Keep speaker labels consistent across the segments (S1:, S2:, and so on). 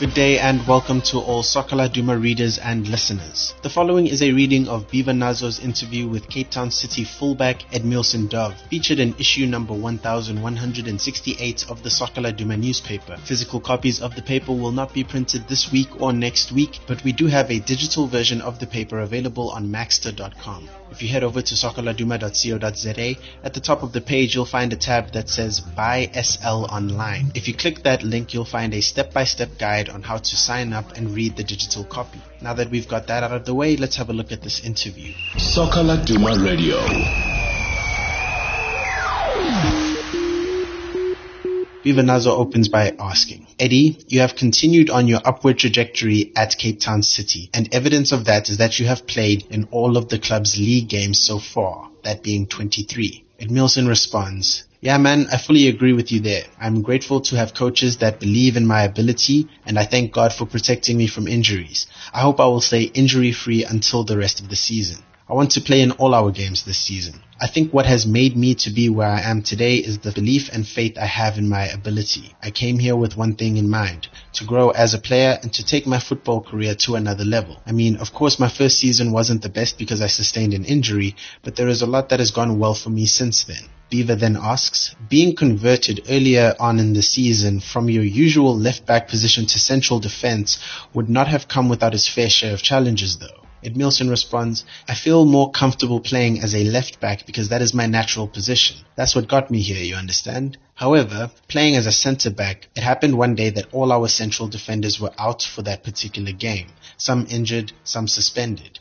S1: Good day and welcome to all Soccer Laduma readers and listeners. The following is a reading of Biva Nazo's interview with Cape Town City fullback Edmilson Dove, featured in issue number 1168 of the Soccer Laduma newspaper. Physical copies of the paper will not be printed this week or next week, but we do have a digital version of the paper available on magzter.com. If you head over to soccerladuma.co.za, at the top of the page you'll find a tab that says Buy SL Online. If you click that link, you'll find a step-by-step guide on how to sign up and read the digital copy. Now that we've got that out of the way, let's have a look at this interview.
S2: Soccer Laduma Radio.
S1: Vivanazo opens by asking, Eddie, you have continued on your upward trajectory at Cape Town City, and evidence of that is that you have played in all of the club's league games so far, that being 23. Edmilson responds, yeah, man, I fully agree with you there. I'm grateful to have coaches that believe in my ability, and I thank God for protecting me from injuries. I hope I will stay injury free until the rest of the season. I want to play in all our games this season. I think what has made me to be where I am today is the belief and faith I have in my ability. I came here with one thing in mind, to grow as a player and to take my football career to another level. I mean, of course my first season wasn't the best because I sustained an injury, but there is a lot that has gone well for me since then. Beaver then asks, being converted earlier on in the season from your usual left back position to central defense would not have come without its fair share of challenges though. Edmilson responds, I feel more comfortable playing as a left back because that is my natural position. That's what got me here, you understand? However, playing as a centre back, it happened one day that all our central defenders were out for that particular game. Some injured, some suspended.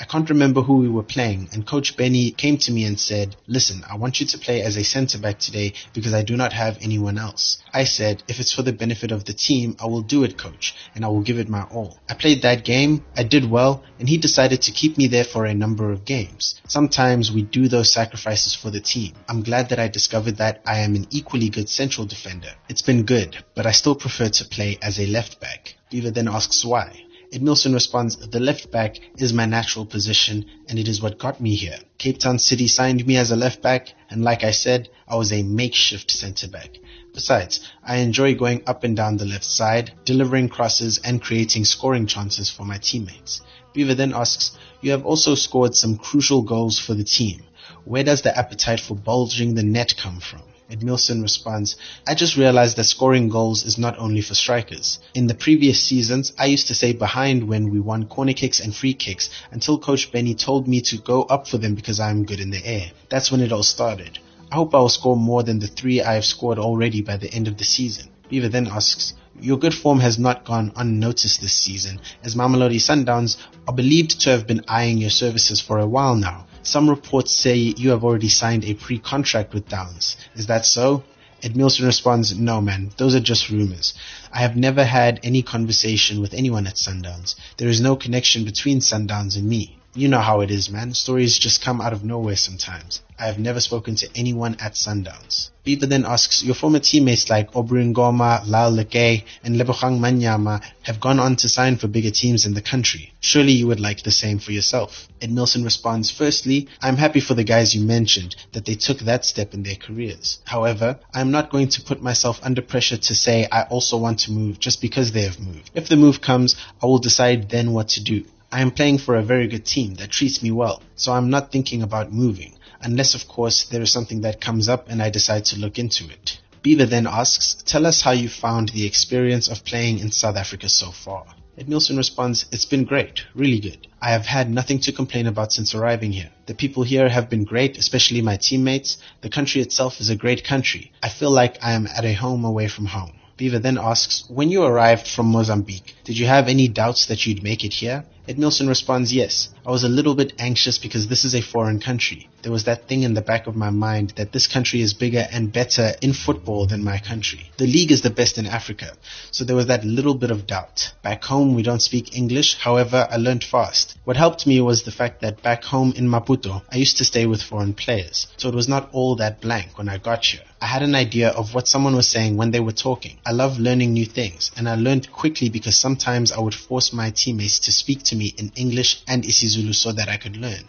S1: I can't remember who we were playing, and Coach Benni came to me and said, Listen, I want you to play as a centre back today because I do not have anyone else. I said, If it's for the benefit of the team, I will do it, coach, and I will give it my all. I played that game, I did well, and he decided to keep me there for a number of games. Sometimes we do those sacrifices for the team. I'm glad that I discovered that I am an equally good central defender. It's been good, but I still prefer to play as a left back. Beaver then asks why. Edmilson responds, the left back is my natural position and it is what got me here. Cape Town City signed me as a left back and like I said, I was a makeshift centre back. Besides, I enjoy going up and down the left side, delivering crosses and creating scoring chances for my teammates. Beaver then asks, you have also scored some crucial goals for the team. Where does the appetite for bulging the net come from? Edmilson responds, I just realized that scoring goals is not only for strikers. In the previous seasons, I used to stay behind when we won corner kicks and free kicks until Coach Benni told me to go up for them because I'm good in the air. That's when it all started. I hope I will score more than the three I have scored already by the end of the season. Beaver then asks, your good form has not gone unnoticed this season, as Mamelodi Sundowns are believed to have been eyeing your services for a while now. Some reports say you have already signed a pre-contract with Downs. Is that so? Edmilson responds, no man, those are just rumors. I have never had any conversation with anyone at Sundowns. There is no connection between Sundowns and me. You know how it is, man. Stories just come out of nowhere sometimes. I have never spoken to anyone at Sundowns. Beaver then asks, your former teammates like Aubrey Ngoma, Lyle Lakay, and Lebogang Manyama have gone on to sign for bigger teams in the country. Surely you would like the same for yourself. Edmilson responds, firstly, I'm happy for the guys you mentioned that they took that step in their careers. However, I'm not going to put myself under pressure to say I also want to move just because they have moved. If the move comes, I will decide then what to do. I am playing for a very good team that treats me well, so I'm not thinking about moving, unless of course there is something that comes up and I decide to look into it. Beaver then asks, tell us how you found the experience of playing in South Africa so far. Edmilson responds, it's been great, really good. I have had nothing to complain about since arriving here. The people here have been great, especially my teammates. The country itself is a great country. I feel like I am at a home away from home. Beaver then asks, when you arrived from Mozambique, did you have any doubts that you'd make it here? Edmilson responds, yes. I was a little bit anxious because this is a foreign country. There was that thing in the back of my mind that this country is bigger and better in football than my country. The league is the best in Africa. So there was that little bit of doubt. Back home, we don't speak English. However, I learned fast. What helped me was the fact that back home in Maputo, I used to stay with foreign players. So it was not all that blank when I got here. I had an idea of what someone was saying when they were talking. I love learning new things and I learned quickly because sometimes I would force my teammates to speak to me in English and isiZulu so that I could learn.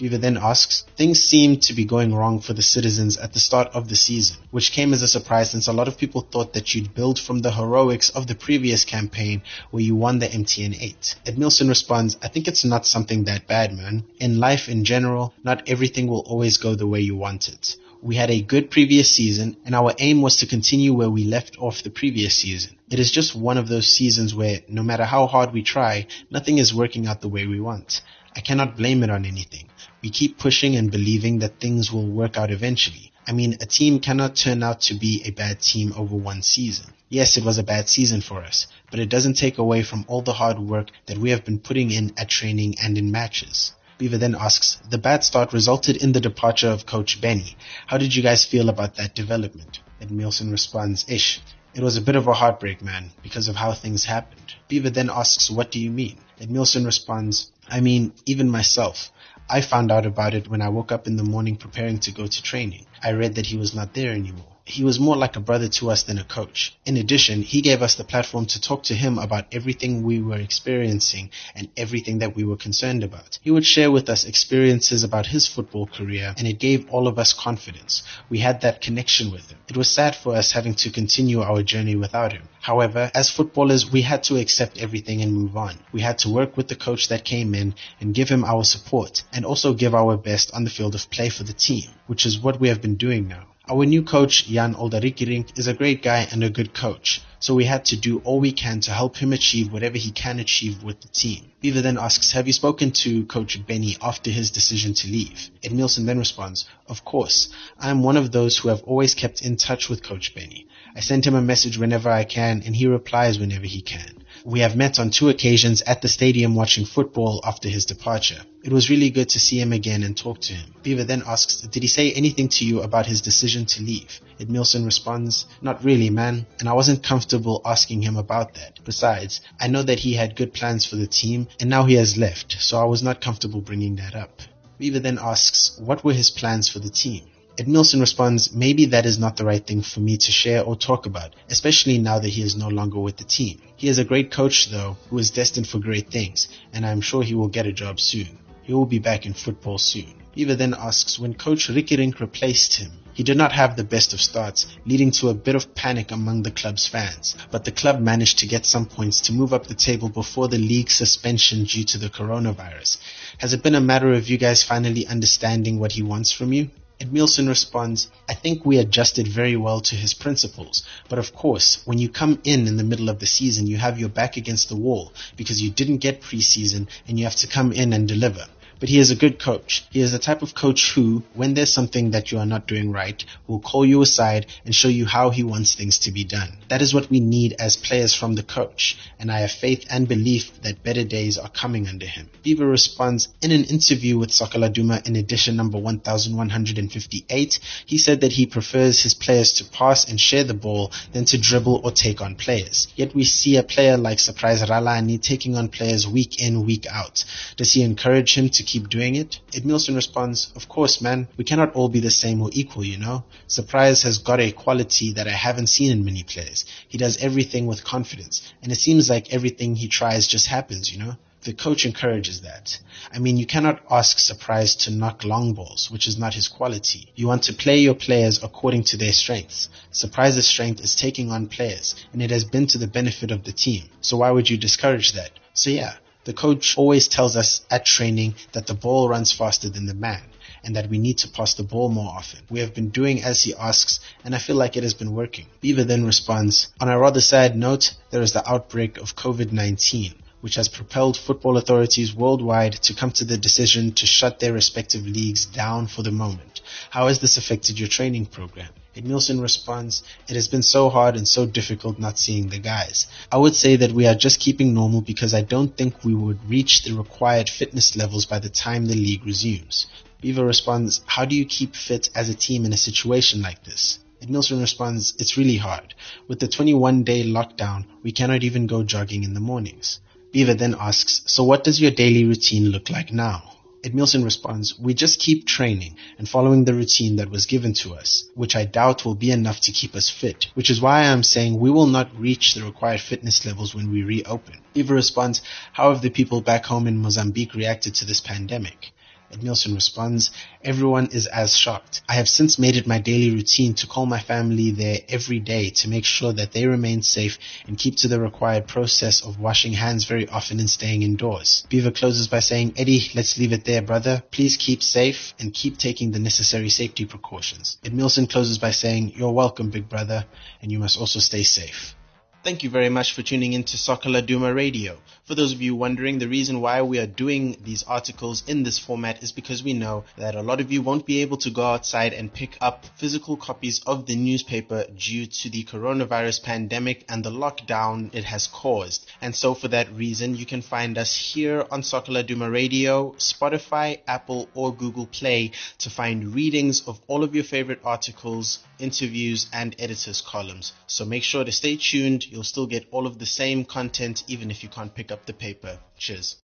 S1: Beaver then asks, things seem to be going wrong for the citizens at the start of the season, which came as a surprise since a lot of people thought that you'd build from the heroics of the previous campaign where you won the MTN 8. Edmilson responds, I think it's not something that bad, man. In life in general, not everything will always go the way you want it. We had a good previous season and our aim was to continue where we left off the previous season. It is just one of those seasons where no matter how hard we try, nothing is working out the way we want. I cannot blame it on anything. We keep pushing and believing that things will work out eventually. I mean, a team cannot turn out to be a bad team over one season. Yes, it was a bad season for us, but it doesn't take away from all the hard work that we have been putting in at training and in matches. Beaver then asks, the bad start resulted in the departure of Coach Benni. How did you guys feel about that development? Edmilson responds, Ish, it was a bit of a heartbreak, man, because of how things happened. Beaver then asks, what do you mean? Edmilson responds, I mean, even myself. I found out about it when I woke up in the morning preparing to go to training. I read that he was not there anymore. He was more like a brother to us than a coach. In addition, he gave us the platform to talk to him about everything we were experiencing and everything that we were concerned about. He would share with us experiences about his football career and it gave all of us confidence. We had that connection with him. It was sad for us having to continue our journey without him. However, as footballers, we had to accept everything and move on. We had to work with the coach that came in and give him our support and also give our best on the field of play for the team, which is what we have been doing now. Our new coach, Jan Olde Riekerink, is a great guy and a good coach, so we had to do all we can to help him achieve whatever he can achieve with the team. Beaver then asks, have you spoken to Coach Benni after his decision to leave? Edmilson then responds, of course. I am one of those who have always kept in touch with Coach Benni. I send him a message whenever I can and he replies whenever he can. We have met on two occasions at the stadium watching football after his departure. It was really good to see him again and talk to him. Beaver then asks, did he say anything to you about his decision to leave? Edmilson responds, not really, man, and I wasn't comfortable asking him about that. Besides, I know that he had good plans for the team, and now he has left, so I was not comfortable bringing that up. Beaver then asks, what were his plans for the team? Edmilson responds, maybe that is not the right thing for me to share or talk about, especially now that he is no longer with the team. He is a great coach though, who is destined for great things, and I am sure he will get a job soon. He will be back in football soon. Beaver then asks, when coach Riekerink replaced him, he did not have the best of starts, leading to a bit of panic among the club's fans, but the club managed to get some points to move up the table before the league suspension due to the coronavirus. Has it been a matter of you guys finally understanding what he wants from you? Edmilson responds, I think we adjusted very well to his principles. But of course, when you come in in the middle of the season, you have your back against the wall because you didn't get preseason and you have to come in and deliver. But he is a good coach. He is the type of coach who, when there's something that you are not doing right, will call you aside and show you how he wants things to be done. That is what we need as players from the coach, and I have faith and belief that better days are coming under him. Beaver responds, in an interview with Soccer Laduma in edition number 1158, he said that he prefers his players to pass and share the ball than to dribble or take on players. Yet we see a player like Surprise Ralani taking on players week in, week out. Does he encourage him to keep doing it? Edmilson responds, of course, man, we cannot all be the same or equal, you know? Surprise has got a quality that I haven't seen in many players. He does everything with confidence, and it seems like everything he tries just happens, you know? The coach encourages that. I mean, you cannot ask Surprise to knock long balls, which is not his quality. You want to play your players according to their strengths. Surprise's strength is taking on players, and it has been to the benefit of the team. So why would you discourage that? So yeah, the coach always tells us at training that the ball runs faster than the man and that we need to pass the ball more often. We have been doing as he asks and I feel like it has been working. Beaver then responds, on a rather sad note, there is the outbreak of COVID-19 which has propelled football authorities worldwide to come to the decision to shut their respective leagues down for the moment. How has this affected your training program? Edmilson responds, It has been so hard and so difficult not seeing the guys. I would say that we are just keeping normal because I don't think we would reach the required fitness levels by the time the league resumes. Beaver responds, How do you keep fit as a team in a situation like this? Edmilson responds, It's really hard. With the 21 day lockdown, we cannot even go jogging in the mornings. Beaver then asks, So what does your daily routine look like now? Edmilson responds, we just keep training and following the routine that was given to us, which I doubt will be enough to keep us fit, which is why I am saying we will not reach the required fitness levels when we reopen. Eva responds, how have the people back home in Mozambique reacted to this pandemic? Edmilson responds, everyone is as shocked. I have since made it my daily routine to call my family there every day to make sure that they remain safe and keep to the required process of washing hands very often and staying indoors. Beaver closes by saying, Eddie, let's leave it there, brother. Please keep safe and keep taking the necessary safety precautions. And Edmilson closes by saying, you're welcome, big brother, and you must also stay safe. Thank you very much for tuning in to Soccer Laduma Radio. For those of you wondering, the reason why we are doing these articles in this format is because we know that a lot of you won't be able to go outside and pick up physical copies of the newspaper due to the coronavirus pandemic and the lockdown it has caused. And so for that reason, you can find us here on Soccer Laduma Radio, Spotify, Apple, or Google Play to find readings of all of your favorite articles, interviews, and editors columns. So make sure to stay tuned You'll still get all of the same content even if you can't pick up the paper. Cheers.